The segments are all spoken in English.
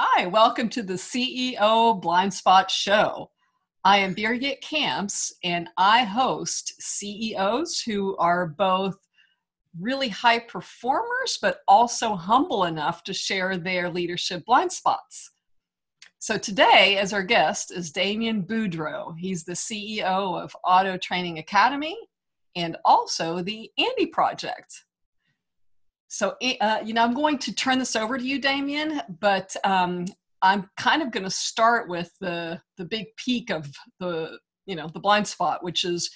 Hi, welcome to the CEO Blind Spot Show. I am Birgit Kamps, and I host CEOs who are both really high performers, but also humble enough to share their leadership blind spots. So today, as our guest, is Damien Boudreaux. He's the CEO of Auto Training Academy and also the Andy Project. So, eh, uh, you know, I'm going to turn this over to you, Damien, but um, I'm kind of going to start with the the big peak of the you know the blind spot, which is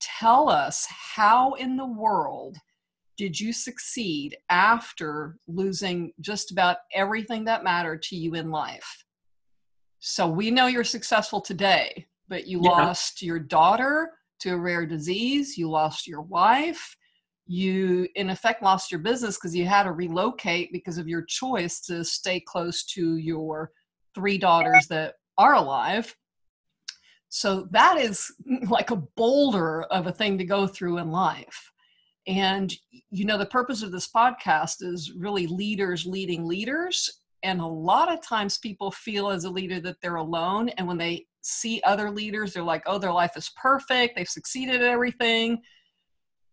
tell us how in the world did you succeed after losing just about everything that mattered to you in life? So we know you're successful today, but you yeah. lost your daughter to a rare disease, you lost your wife, you in effect lost your business because you had to relocate because of your choice to stay close to your three daughters that are alive. So that is like a boulder of a thing to go through in life. And you know the purpose of this podcast is really leaders leading leaders and a lot of times people feel as a leader that they're alone and when they see other leaders they're like oh their life is perfect. They've succeeded at everything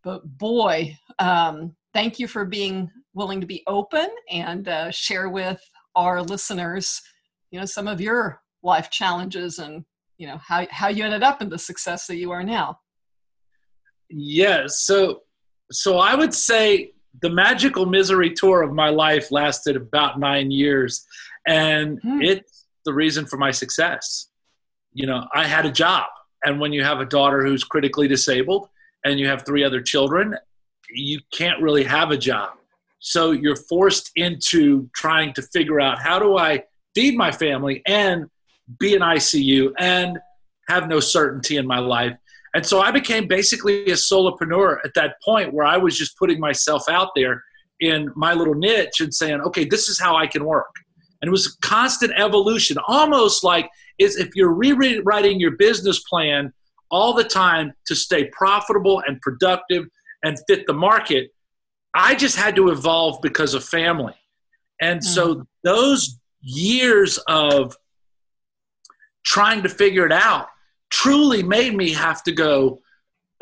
but boy, um, thank you for being willing to be open and uh, share with our listeners, you know, some of your life challenges and you know how how you ended up in the success that you are now. Yeah, so so I would say the magical misery tour of my life lasted about nine years, and hmm. it's the reason for my success. You know, I had a job, and when you have a daughter who's critically disabled, and you have three other children, you can't really have a job. So you're forced into trying to figure out how do I feed my family and be an ICU and have no certainty in my life. And so I became basically a solopreneur at that point where I was just putting myself out there in my little niche and saying, okay, this is how I can work. And it was a constant evolution, almost like if you're rewriting your business plan all the time to stay profitable and productive and fit the market. I just had to evolve because of family. And mm-hmm. so those years of trying to figure it out truly made me have to go,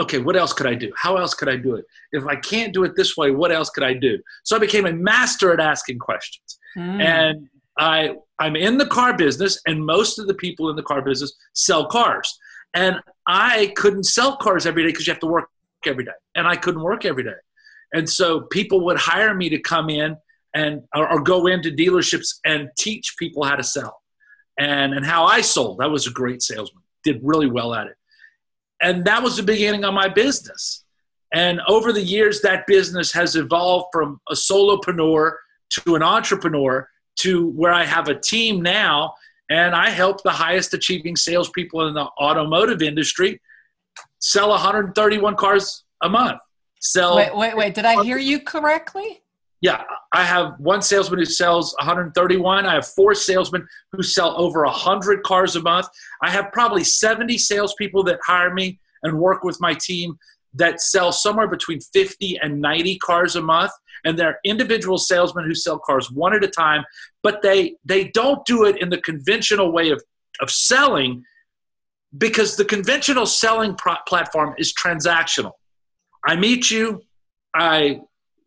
okay, what else could I do? How else could I do it? If I can't do it this way, what else could I do? So I became a master at asking questions. Mm. And I I'm in the car business and most of the people in the car business sell cars. And I couldn't sell cars every day because you have to work every day. And I couldn't work every day. And so people would hire me to come in and or, or go into dealerships and teach people how to sell and, and how I sold. I was a great salesman, did really well at it. And that was the beginning of my business. And over the years, that business has evolved from a solopreneur to an entrepreneur to where I have a team now and I help the highest achieving salespeople in the automotive industry sell 131 cars a month. Sell. Wait, wait, wait. Did I hear you correctly? Yeah, I have one salesman who sells 131. I have four salesmen who sell over 100 cars a month. I have probably 70 salespeople that hire me and work with my team that sell somewhere between 50 and 90 cars a month and they're individual salesmen who sell cars one at a time but they they don't do it in the conventional way of of selling because the conventional selling pro- platform is transactional i meet you i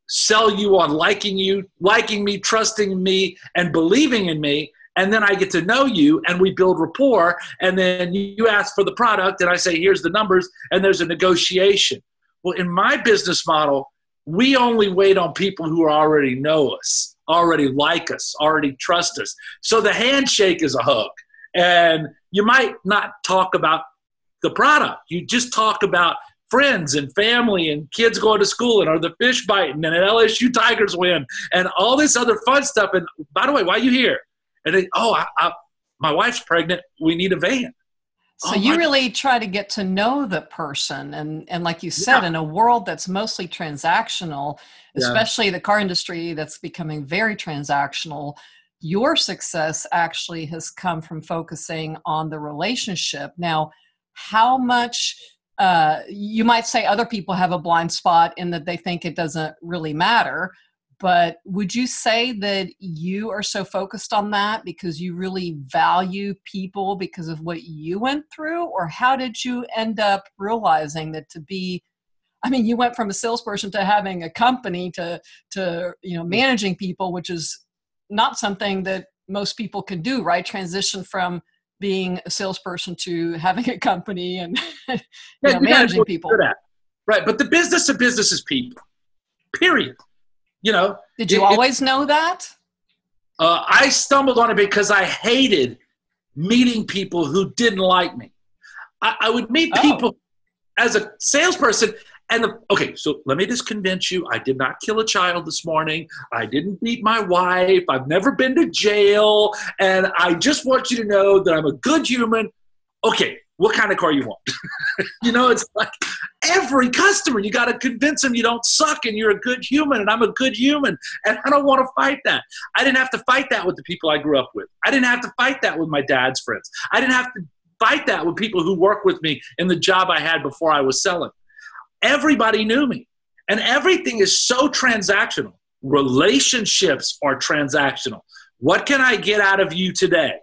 sell you on liking you liking me trusting me and believing in me and then I get to know you and we build rapport and then you ask for the product and I say here's the numbers and there's a negotiation. Well, in my business model, we only wait on people who already know us, already like us, already trust us. So the handshake is a hug. And you might not talk about the product. You just talk about friends and family and kids going to school and are the fish biting and an LSU Tigers win and all this other fun stuff. And by the way, why are you here? and they, oh, I, I, my wife's pregnant. We need a van. So oh, you really try to get to know the person, and and like you said, yeah. in a world that's mostly transactional, especially yeah. the car industry that's becoming very transactional, your success actually has come from focusing on the relationship. Now, how much uh, you might say other people have a blind spot in that they think it doesn't really matter, but would you say that you are so focused on that because you really value people because of what you went through or how did you end up realizing that to be I mean, you went from a salesperson to having a company to to you know managing people, which is not something that most people can do, right? Transition from being a salesperson to having a company and you yeah, know, managing people. Right, but the business of business is people. Period. You know. Did you it, always know that? Uh, I stumbled on it because I hated meeting people who didn't like me. I, I would meet oh. people as a salesperson, and the, okay, so let me just convince you I did not kill a child this morning. I didn't beat my wife. I've never been to jail. And I just want you to know that I'm a good human. Okay, what kind of car you want? you know, it's like every customer, you got to convince them you don't suck and you're a good human and I'm a good human. And I don't want to fight that. I didn't have to fight that with the people I grew up with. I didn't have to fight that with my dad's friends. I didn't have to fight that with people who work with me in the job I had before I was selling. Everybody knew me. And everything is so transactional. Relationships are transactional. What can I get out of you today?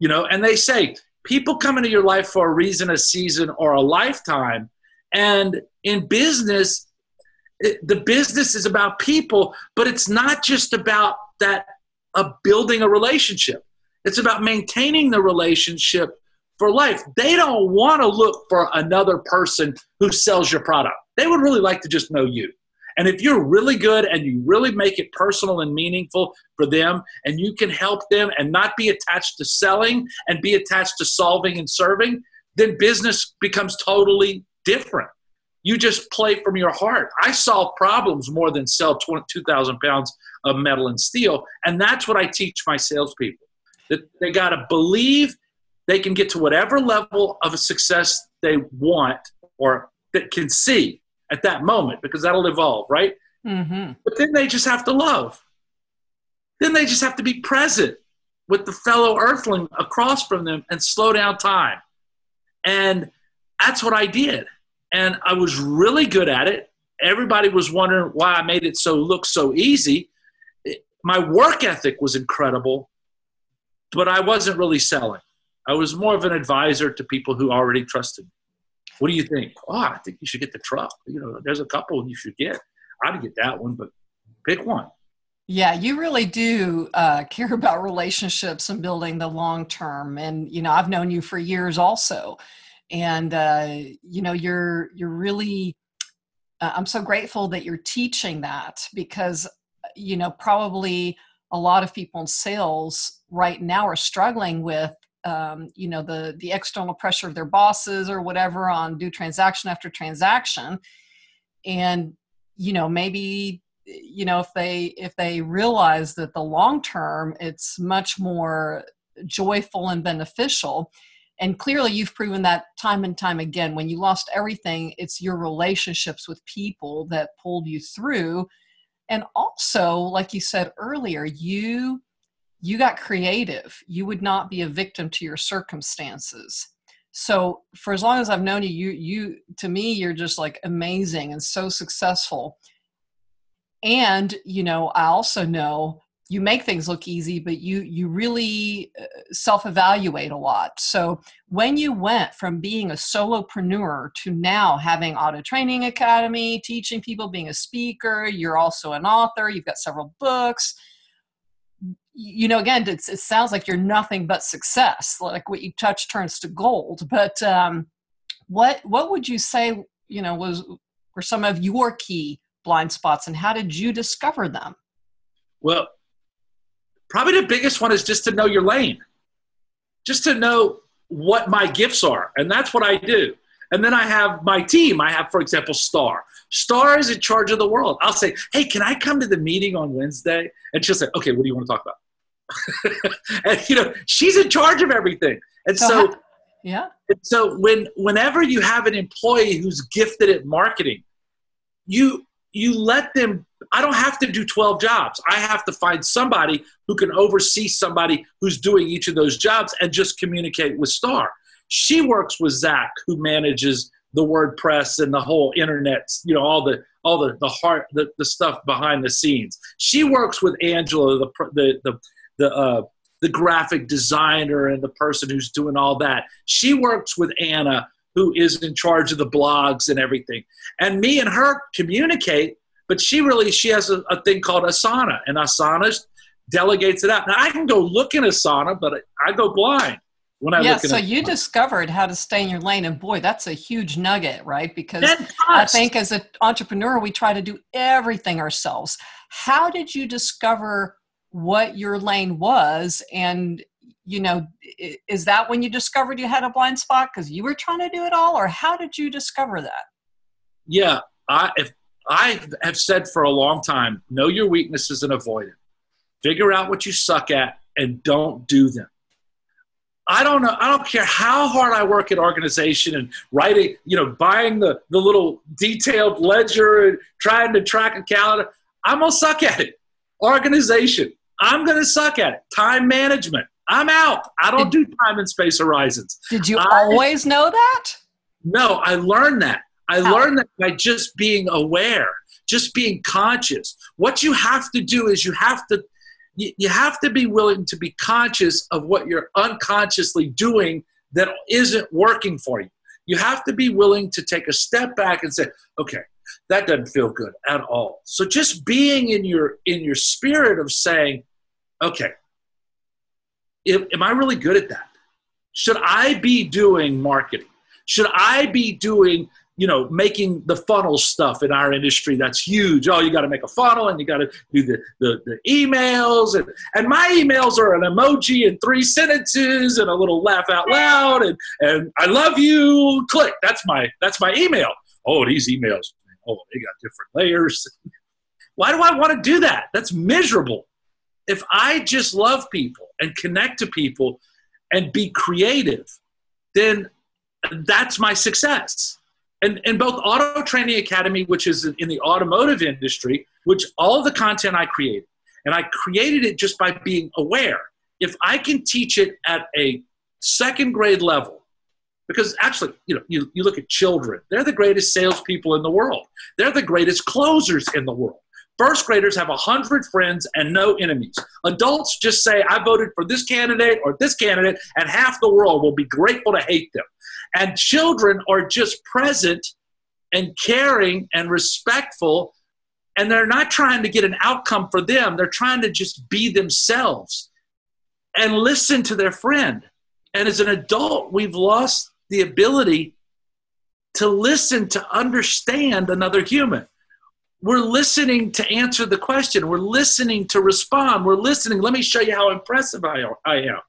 You know, and they say people come into your life for a reason, a season, or a lifetime. And in business, it, the business is about people, but it's not just about that of building a relationship. It's about maintaining the relationship for life. They don't want to look for another person who sells your product. They would really like to just know you. And if you're really good and you really make it personal and meaningful for them, and you can help them and not be attached to selling and be attached to solving and serving, then business becomes totally different. You just play from your heart. I solve problems more than sell 2,000 pounds of metal and steel. And that's what I teach my salespeople that they got to believe they can get to whatever level of success they want or that can see at that moment because that'll evolve, right? Mm-hmm. But then they just have to love. Then they just have to be present with the fellow earthling across from them and slow down time. And that's what I did. And I was really good at it. Everybody was wondering why I made it so look so easy. my work ethic was incredible, but I wasn't really selling. I was more of an advisor to people who already trusted me. What do you think? Oh, I think you should get the truck. You know, there's a couple you should get. I'd get that one, but pick one. Yeah, you really do uh, care about relationships and building the long term. And you know, I've known you for years also, and uh, you know, you're you're really. Uh, I'm so grateful that you're teaching that because you know probably a lot of people in sales right now are struggling with um, you know the the external pressure of their bosses or whatever on do transaction after transaction. And you know maybe you know if they if they realize that the long term it's much more joyful and beneficial. And clearly you've proven that time and time again. When you lost everything it's your relationships with people that pulled you through. And also like you said earlier you you got creative. You would not be a victim to your circumstances. So for as long as I've known you, you you to me you're just like amazing and so successful. And you know, I also know you make things look easy, but you you really uh, self-evaluate a lot. So when you went from being a solopreneur to now having auto training academy, teaching people, being a speaker, you're also an author, you've got several books you know again it sounds like you're nothing but success like what you touch turns to gold but um, what what would you say you know was were some of your key blind spots and how did you discover them? Well probably the biggest one is just to know your lane. Just to know what my gifts are and that's what i do. And then i have my team. I have for example star. Star is in charge of the world. I'll say hey can i come to the meeting on wednesday? And she'll say okay what do you want to talk about and you know she's in charge of everything. And so yeah. and so when whenever you have an employee who's gifted at marketing you you let them i don't have to do 12 jobs. I have to find somebody who can oversee somebody who's doing each of those jobs and just communicate with star. She works with zach who manages the wordpress and the whole internet you know all the all the the heart the, the stuff behind the scenes. She works with Angela, the the the the uh, the graphic designer and the person who's doing all that. She works with Anna, who is in charge of the blogs and everything. And me and her communicate, but she really she has a, a thing called Asana, and Asana delegates it out. Now I can go look in Asana, but I go blind when I look at it. yeah, so you discovered how to stay in your lane, and boy, that's a huge nugget, right? Because I think as an entrepreneur, we try to do everything ourselves. How did you discover what your lane was, and you know, is that when you discovered you had a blind spot because you were trying to do it all, or how did you discover that? Yeah, I if I have said for a long time, know your weaknesses and avoid it. Figure out what you suck at and don't do them I don't know. I don't care how hard I work at organization and writing, you know, buying the, the little detailed ledger and trying to track a calendar. I'm to suck at it. Organization. I'm going to suck at it. Time management. I'm out. I don't did, do time and space horizons. Did you I, always know that? No, I learned that. I how? learned that by just being aware, just being conscious. What you have to do is you have to you, you have to be willing to be conscious of what you're unconsciously doing that isn't working for you. You have to be willing to take a step back and say, okay, that doesn't feel good at all. So just being in your in your spirit of saying, okay, am I really good at that? Should I be doing marketing? Should I be doing you know, making the funnel stuff in our industry that's huge. Oh, you got to make a funnel and you got to do the, the, the, emails. And, and my emails are an emoji and three sentences and a little laugh out loud and, and I love you. Click. That's my, that's my email. Oh, these emails. Oh, they got different layers. Why do I want to do that? That's miserable. If I just love people and connect to people and be creative, then that's my success and, and both Auto Training Academy, which is in the automotive industry, which all the content I created, and I created it just by being aware. If I can teach it at a second grade level, because actually, you know, you, you look at children, they're the greatest salespeople in the world. They're the greatest closers in the world. First graders have 100 friends and no enemies. Adults just say, I voted for this candidate or this candidate, and half the world will be grateful to hate them. And children are just present and caring and respectful, and they're not trying to get an outcome for them. They're trying to just be themselves and listen to their friend. And as an adult, we've lost the ability to listen to understand another human. We're listening to answer the question. We're listening to respond. We're listening. Let me show you how impressive I, I am,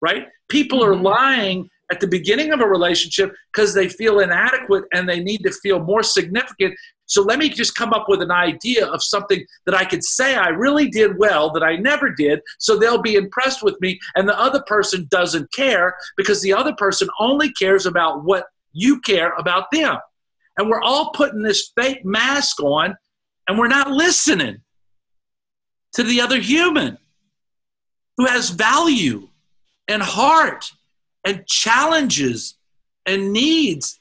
right? People mm-hmm. are lying at the beginning of a relationship because they feel inadequate and they need to feel more significant. So let me just come up with an idea of something that I could say I really did well that I never did. So they'll be impressed with me. And the other person doesn't care because the other person only cares about what you care about them. And we're all putting this fake mask on and we're not listening to the other human who has value and heart and challenges and needs.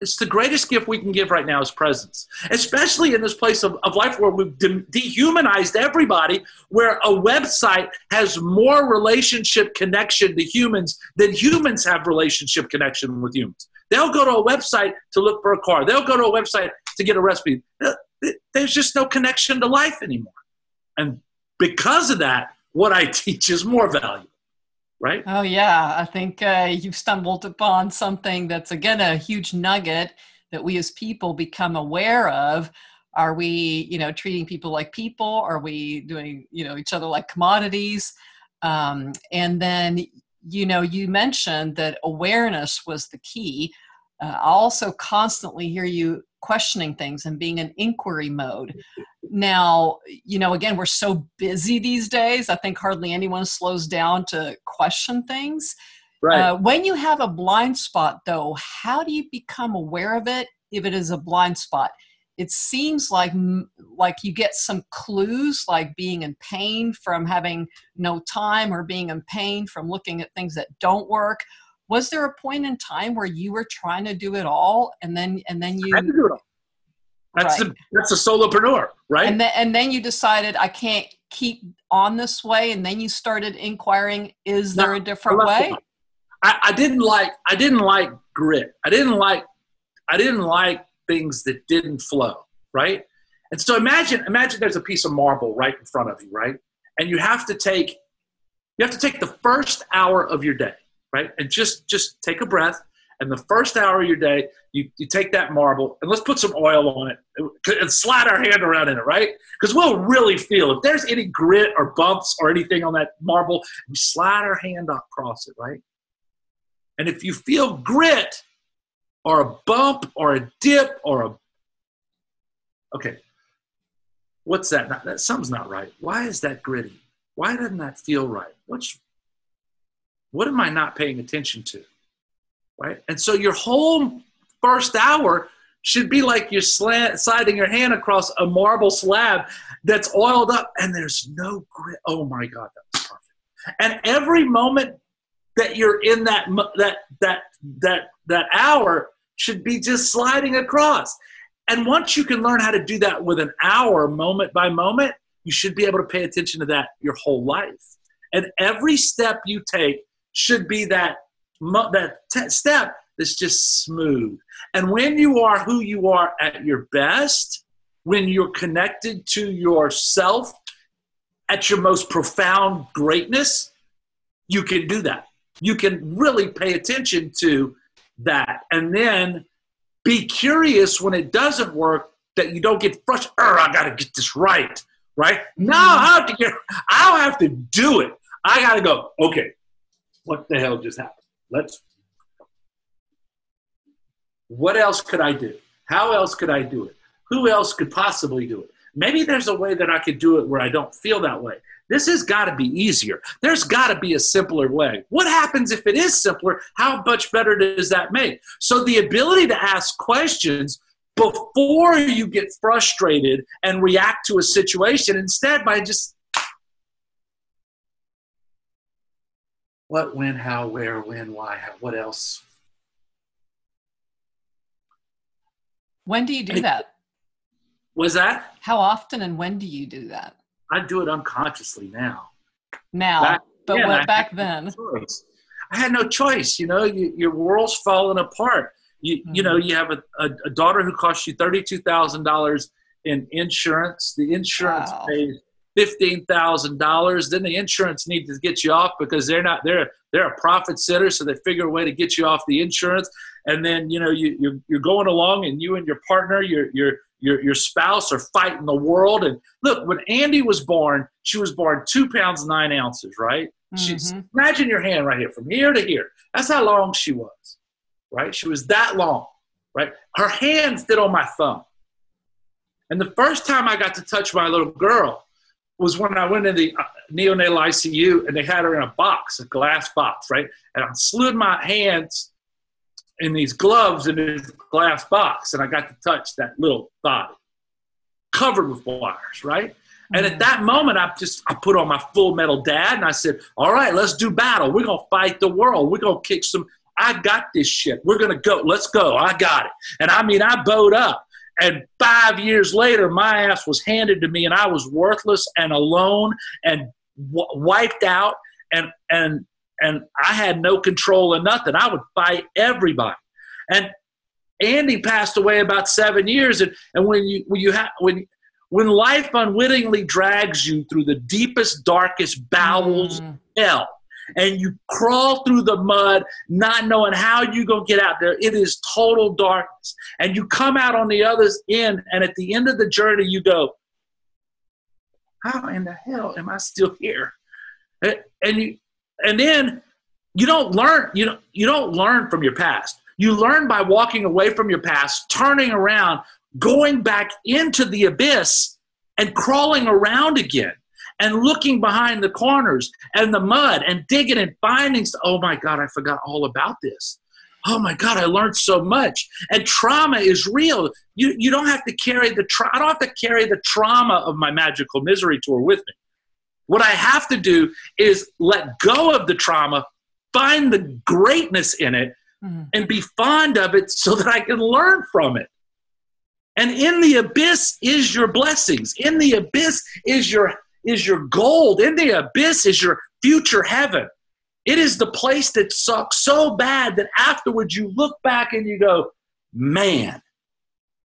It's the greatest gift we can give right now is presence, especially in this place of, of life where we've de- dehumanized everybody, where a website has more relationship connection to humans than humans have relationship connection with humans. They'll go to a website to look for a car, they'll go to a website to get a recipe. There's just no connection to life anymore. And because of that, what I teach is more valuable right? Oh, yeah. I think uh, you've stumbled upon something that's, again, a huge nugget that we as people become aware of. Are we, you know, treating people like people? Are we doing, you know, each other like commodities? Um, and then, you know, you mentioned that awareness was the key. Uh, I also constantly hear you questioning things and being in inquiry mode. Now, you know, again, we're so busy these days. I think hardly anyone slows down to question things. Right. Uh, when you have a blind spot, though, how do you become aware of it if it is a blind spot? It seems like like you get some clues, like being in pain from having no time, or being in pain from looking at things that don't work, was there a point in time where you were trying to do it all and then and then you I had to do it all. That's right. a, that's a solopreneur, right? And then and then you decided I can't keep on this way, and then you started inquiring, is there a different way? I, I didn't like I didn't like grit. I didn't like I didn't like things that didn't flow, right? And so imagine imagine there's a piece of marble right in front of you, right? And you have to take you have to take the first hour of your day, right? And just just take a breath and the first hour of your day, you, you take that marble and let's put some oil on it and slide our hand around in it, right? Because we'll really feel if there's any grit or bumps or anything on that marble, we slide our hand across it, right? And if you feel grit or a bump or a dip or a okay, what's that? Not, that something's not right. Why is that gritty? Why doesn't that feel right? What's what am I not paying attention to? Right? And so your whole first hour should be like you're slant, sliding your hand across a marble slab that's oiled up and there's no grit. Oh my God, that's perfect. And every moment that you're in that that that that that hour should be just sliding across. And once you can learn how to do that with an hour, moment by moment, you should be able to pay attention to that your whole life. And every step you take should be that that t- step that's just smooth. And when you are who you are at your best, when you're connected to yourself at your most profound greatness, you can do that. You can really pay attention to that. And then be curious when it doesn't work that you don't get frustrated. I got to get this right, right? Now mm-hmm. I have to get, I'll have to do it. I got to go, okay, what the hell just happened? Let's, what else could I do? How else could I do it? Who else could possibly do it? Maybe there's a way that I could do it where I don't feel that way. This has got to be easier. There's got to be a simpler way. What happens if it is simpler? How much better does that make? So, the ability to ask questions before you get frustrated and react to a situation, instead, by just what, when, how, where, when, why, how, what else? When do you do that? Was that? How often and when do you do that? I do it unconsciously now. Now, back, but yeah, what back then? I had no choice. You know, you, your world's falling apart. You, mm-hmm. you know, you have a, a, a, daughter who costs you thirty-two thousand dollars in insurance. The insurance wow. pays fifteen thousand dollars. Then the insurance needs to get you off because they're not they're they're a profit center, so they figure a way to get you off the insurance. And then you know you you're, you're going along, and you and your partner, you're you're your, your spouse are fighting the world. And look, when Andy was born, she was born two pounds, nine ounces, right? Mm-hmm. She's, imagine your hand right here, from here to here. That's how long she was, right? She was that long, right? Her hand fit on my thumb. And the first time I got to touch my little girl was when I went in the uh, neonatal ICU and they had her in a box, a glass box, right? And I slid my hands in these gloves in this glass box, and I got to touch that little body covered with wires, right? And at mm-hmm. that moment, I just I put on my full metal dad, and I said, "All right, let's do battle. We're gonna fight the world. We're gonna kick some. I got this shit. We're gonna go. Let's go. I got it." And I mean, I bowed up. And five years later, my ass was handed to me, and I was worthless and alone and w- wiped out. And and and I had no control of nothing. I would fight everybody. And Andy passed away about seven years. And, and when you when you have when when life unwittingly drags you through the deepest, darkest bowels mm. of hell, and you crawl through the mud, not knowing how you're gonna get out there, it is total darkness. And you come out on the other end, and at the end of the journey, you go, How in the hell am I still here? And you and then you don't learn you know you don't learn from your past you learn by walking away from your past turning around going back into the abyss and crawling around again and looking behind the corners and the mud and digging and finding oh my god i forgot all about this oh my god i learned so much and trauma is real you, you don't have to carry the tra- i don't have to carry the trauma of my magical misery tour with me what I have to do is let go of the trauma, find the greatness in it, mm-hmm. and be fond of it so that I can learn from it. And in the abyss is your blessings. In the abyss is your is your gold. In the abyss is your future heaven. It is the place that sucks so bad that afterwards you look back and you go, man,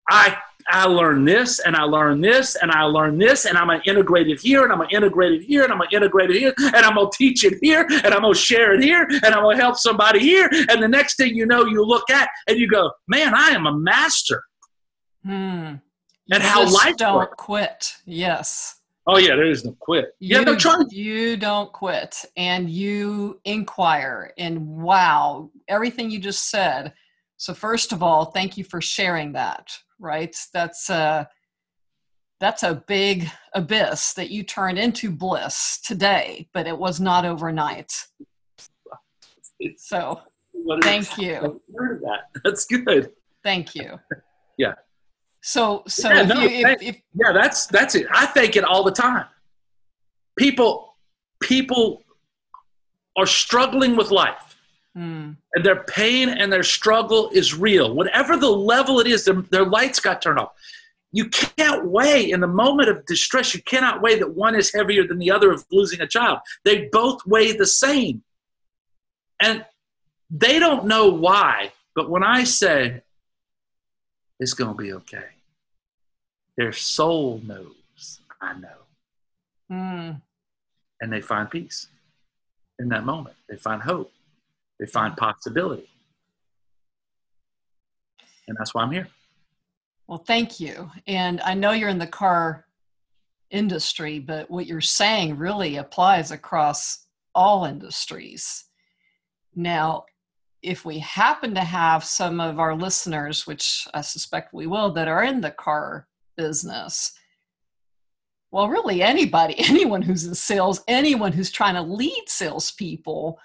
I I learned this and I learned this and I learned this and I'm gonna integrate it here and I'm gonna integrate it here and I'm gonna integrate it here and I'm gonna teach it here and I'm gonna share it here and I'm gonna help somebody here. And the next thing you know, you look at and you go, man, I am a master. Hmm. And how life don't works. quit. Yes. Oh yeah, there is no quit. You, You, have no choice. you don't quit and you inquire and wow, everything you just said. So first of all, thank you for sharing that, right? That's a that's a big abyss that you turned into bliss today, but it was not overnight. So thank you. Heard that. That's good. Thank you. Yeah. So so Yeah, if no, you if, thank- if Yeah, that's that's it. I think it all the time. People people are struggling with life. hmm, and their pain and their struggle is real. Whatever the level it is, their, their lights got turned off. You can't weigh in the moment of distress, you cannot weigh that one is heavier than the other of losing a child. They both weigh the same. And they don't know why, but when I say it's going to be okay, their soul knows, I know. hmm, And they find peace in that moment. They find hope. They find possibility. And that's why I'm here. Well, thank you. And I know you're in the car industry, but what you're saying really applies across all industries. Now, if we happen to have some of our listeners, which I suspect we will, that are in the car business, well, really anybody, anyone who's in sales, anyone who's trying to lead salespeople,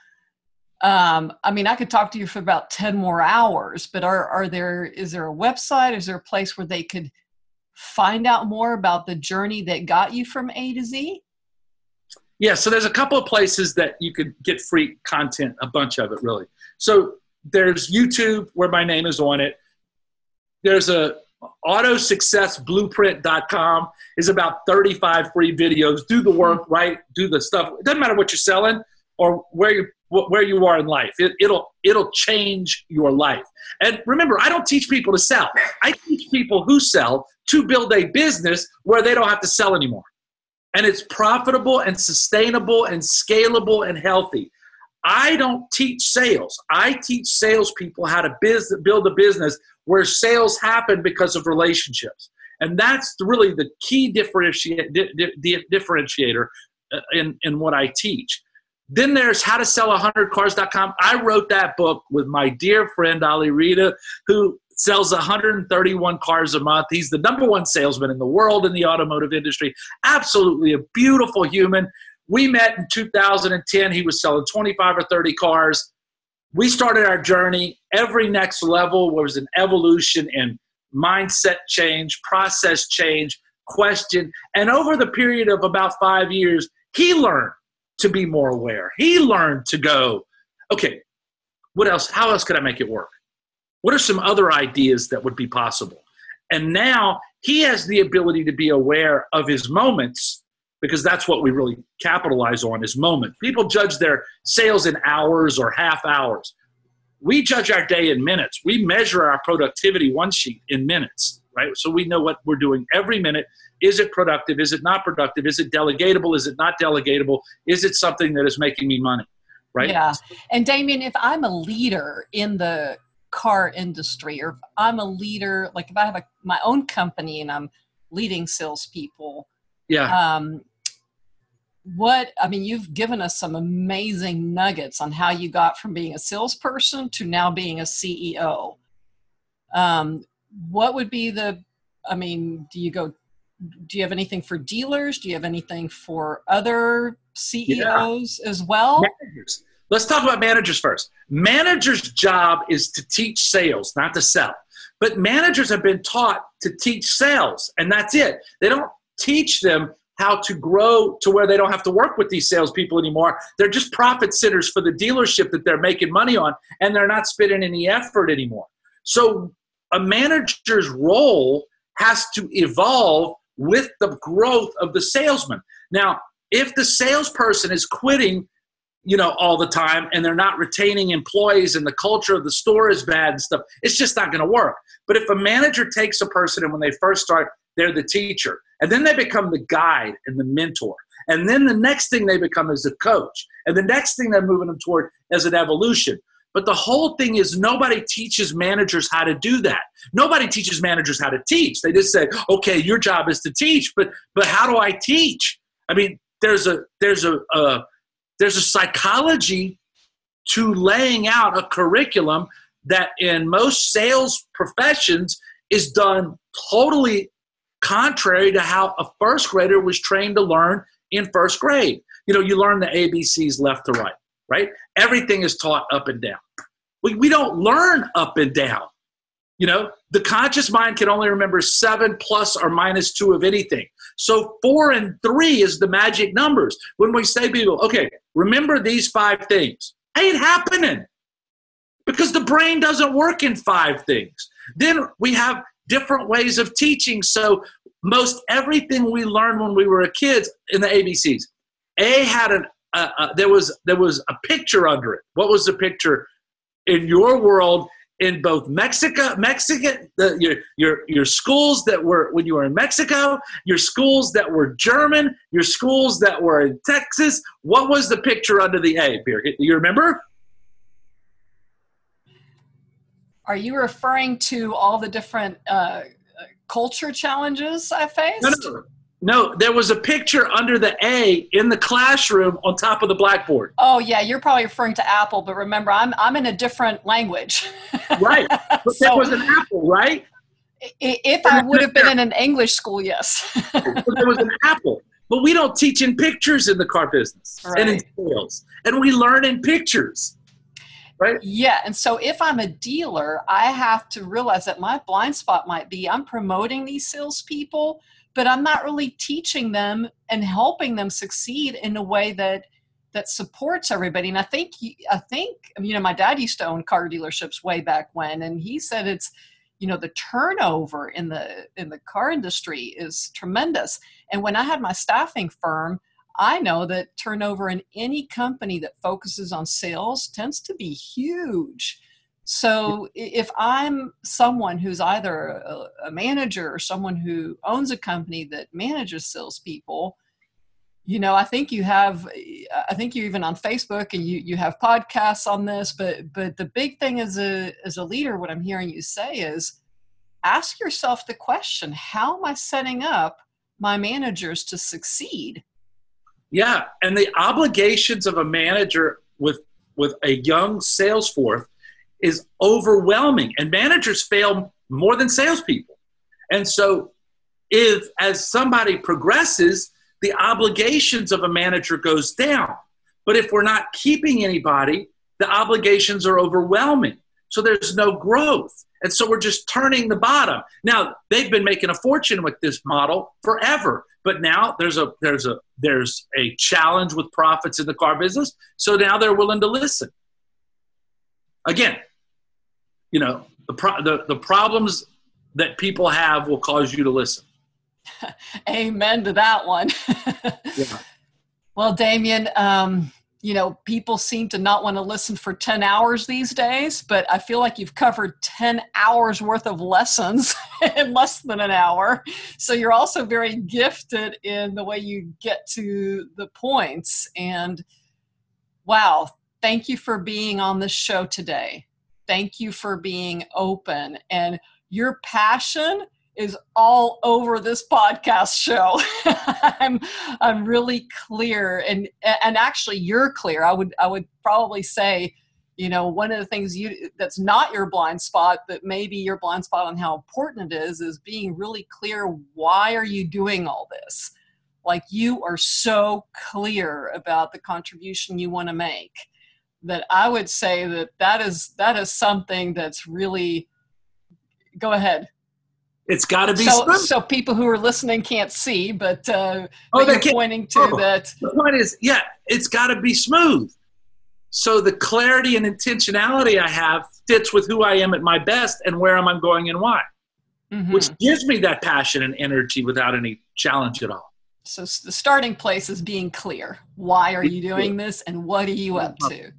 um, I mean, I could talk to you for about 10 more hours, but are, are there, is there a website? Is there a place where they could find out more about the journey that got you from A to Z? Yeah, so there's a couple of places that you could get free content, a bunch of it really. So there's YouTube where my name is on it. There's a autosuccessblueprint.com is about 35 free videos. Do the work, hmm. right? Do the stuff. It doesn't matter what you're selling or where you where you are in life. It, it'll it'll change your life. And remember, I don't teach people to sell. I teach people who sell to build a business where they don't have to sell anymore. And it's profitable and sustainable and scalable and healthy. I don't teach sales. I teach salespeople how to biz- build a business where sales happen because of relationships. And that's really the key differentiate, di- di- differentiator uh, in, in what I teach. Then there's how to sell 100cars.com. I wrote that book with my dear friend Ali Reda, who sells 131 cars a month. He's the number one salesman in the world in the automotive industry. Absolutely a beautiful human. We met in 2010. He was selling 25 or 30 cars. We started our journey. Every next level was an evolution in mindset change, process change, question. And over the period of about five years, he learned to be more aware. He learned to go, okay, what else? How else could I make it work? What are some other ideas that would be possible? And now he has the ability to be aware of his moments because that's what we really capitalize on is moment. People judge their sales in hours or half hours. We judge our day in minutes. We measure our productivity one sheet in minutes, right? So we know what we're doing every minute. Is it productive? Is it not productive? Is it delegatable? Is it not delegatable? Is it something that is making me money? Right? Yeah. And Damien, if I'm a leader in the car industry, or if I'm a leader, like if I have a, my own company and I'm leading salespeople, Yeah. um, what I mean, you've given us some amazing nuggets on how you got from being a salesperson to now being a CEO. Um, what would be the? I mean, do you go? Do you have anything for dealers? Do you have anything for other CEOs as well? managers. Let's talk about managers first. Managers' job is to teach sales, not to sell. But managers have been taught to teach sales, and that's it. They don't teach them how to grow to where they don't have to work with these salespeople anymore. They're just profit centers for the dealership that they're making money on, and they're not spending any effort anymore. So, a manager's role has to evolve with the growth of the salesman. Now, if the salesperson is quitting, you know, all the time and they're not retaining employees and the culture of the store is bad and stuff, it's just not going to work. But if a manager takes a person and when they first start, they're the teacher, and then they become the guide and the mentor, and then the next thing they become is a coach, and the next thing they're moving them toward is an evolution. But the whole thing is nobody teaches managers how to do that. Nobody teaches managers how to teach. They just say, "Okay, your job is to teach." But but how do I teach? I mean, there's a there's a, a there's a psychology to laying out a curriculum that in most sales professions is done totally contrary to how a first grader was trained to learn in first grade. You know, you learn the ABCs left to right, right? Everything is taught up and down. We, we don't learn up and down. You know, the conscious mind can only remember seven plus or minus two of anything. So four and three is the magic numbers. When we say people, okay, remember these five things, ain't happening because the brain doesn't work in five things. Then we have different ways of teaching. So most everything we learned when we were kids in the ABCs, A had an uh, uh, there was there was a picture under it. What was the picture in your world? In both Mexico, Mexican, the, your your your schools that were when you were in Mexico, your schools that were German, your schools that were in Texas. What was the picture under the A? Birgit, you remember? Are you referring to all the different uh, culture challenges I faced? No, no, no, there was a picture under the A in the classroom on top of the blackboard. Oh yeah, you're probably referring to Apple, but remember, I'm I'm in a different language. right, but so, there was an Apple, right? If I would have been in an English school, yes. there was an Apple, but we don't teach in pictures in the car business right. and in sales, and we learn in pictures right? Yeah. And so if I'm a dealer, I have to realize that my blind spot might be I'm promoting these salespeople, but I'm not really teaching them and helping them succeed in a way that that supports everybody. And I think I think you know my dad used to own car dealerships way back when, and he said it's you know the turnover in the in the car industry is tremendous. And when I had my staffing firm, I know that turnover in any company that focuses on sales tends to be huge. So if I'm someone who's either a, a, manager or someone who owns a company that manages salespeople, you know, I think you have, I think you're even on Facebook and you, you have podcasts on this, but, but the big thing as a, as a leader, what I'm hearing you say is ask yourself the question, how am I setting up my managers to succeed? Yeah, and the obligations of a manager with with a young sales force is overwhelming, and managers fail more than salespeople. And so, if as somebody progresses, the obligations of a manager goes down. But if we're not keeping anybody, the obligations are overwhelming. So there's no growth. And so we're just turning the bottom. Now, they've been making a fortune with this model forever. But now there's a there's a there's a challenge with profits in the car business. So now they're willing to listen. Again, you know, the pro- the, the problems that people have will cause you to listen. Amen to that one. yeah. Well, Damien, um, you know, people seem to not want to listen for 10 hours these days, but I feel like you've covered 10 hours worth of lessons in less than an hour. So you're also very gifted in the way you get to the points. And wow, thank you for being on this show today. Thank you for being open and your passion is all over this podcast show. I'm I'm really clear and and actually you're clear. I would I would probably say, you know, one of the things you that's not your blind spot, but maybe your blind spot on how important it is is being really clear why are you doing all this? Like you are so clear about the contribution you want to make that I would say that that is that is something that's really go ahead it's got to be so, so, people who are listening can't see, but, uh, oh, you're pointing to oh, that. The point is, yeah, it's got to be smooth. So the clarity and intentionality I have fits with who I am at my best and where am I going and why. mm-hmm. which gives me that passion and energy without any challenge at all. So the starting place is being clear. Why are you doing this and what are you up to?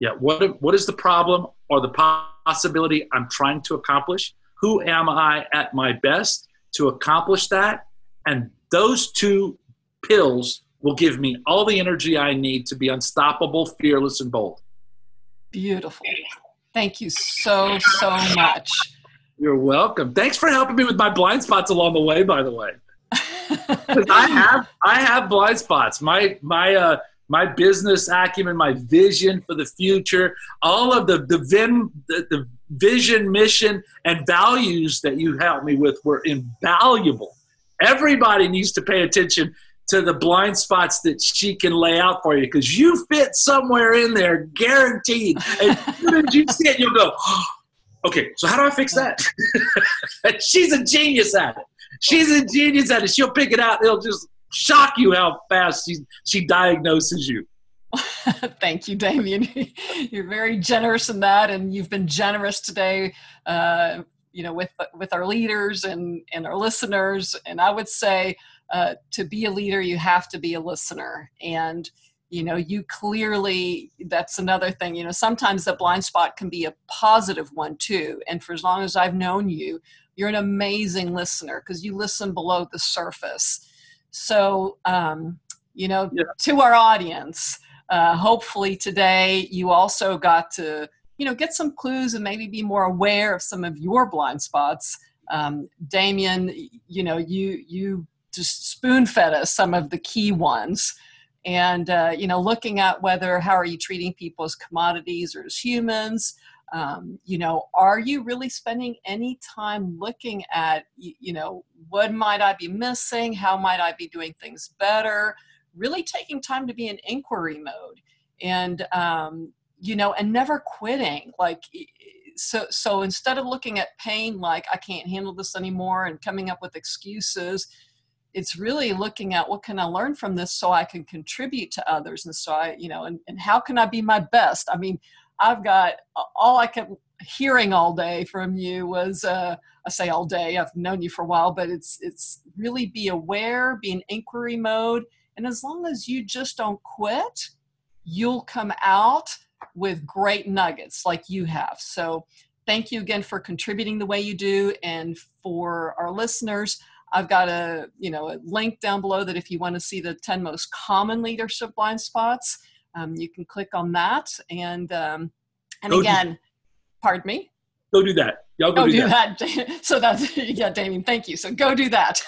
Yeah, what what is the problem or the possibility I'm trying to accomplish? Who am I at my best to accomplish that? And those two pills will give me all the energy I need to be unstoppable, fearless, and bold. Beautiful. Thank you so, so much. You're welcome. Thanks for helping me with my blind spots along the way, by the way. I have I have blind spots. My my uh my business acumen, my vision for the future, all of the the, vim, the, the vision, mission, and values that you helped me with were invaluable. Everybody needs to pay attention to the blind spots that she can lay out for you because you fit somewhere in there, guaranteed. As soon as you see it, you'll go, okay, so how do I fix that? She's a genius at it. She's a genius at it. She'll pick it out. It'll just shock you how fast she, she diagnoses you. Thank you, Damien. You're very generous in that, and you've been generous today. Uh, you know, with with our leaders and and our listeners. And I would say, uh, to be a leader, you have to be a listener. And you know, you clearly that's another thing. You know, sometimes the blind spot can be a positive one too. And for as long as I've known you, you're an amazing listener because you listen below the surface. So, um, you know, yeah. to our audience, uh, hopefully today you also got to you know get some clues and maybe be more aware of some of your blind spots um, damien you know you you just spoon fed us some of the key ones and uh, you know looking at whether how are you treating people as commodities or as humans um, you know are you really spending any time looking at you know what might i be missing? How might i be doing things better? Really taking time to be in inquiry mode and um, you know and never quitting. Like so so instead of looking at pain like i can't handle this anymore and coming up with excuses it's really looking at what can i learn from this so i can contribute to others and so i you know and, and how can i be my best? I mean i've got all i kept hearing all day from you was uh, i say all day i've known you for a while but it's it's really be aware be in inquiry mode and as long as you just don't quit you'll come out with great nuggets like you have. So thank you again for contributing the way you do. And for our listeners, I've got a you know a link down below that if you want to see the 10 most common leadership blind spots, um, you can click on that. And um, and go again, do, pardon me. Go do that. Y'all go, go do, do that. that. so that's yeah, Damien. Thank you. So go do that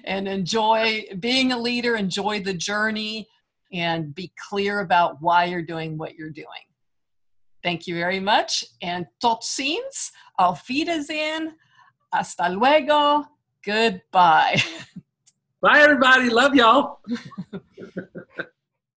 and enjoy being a leader. Enjoy the journey and be clear about why you're doing what you're doing. Thank you very much. And tot ziens, auf Wiedersehen, hasta luego, goodbye. Bye, everybody. Love y'all.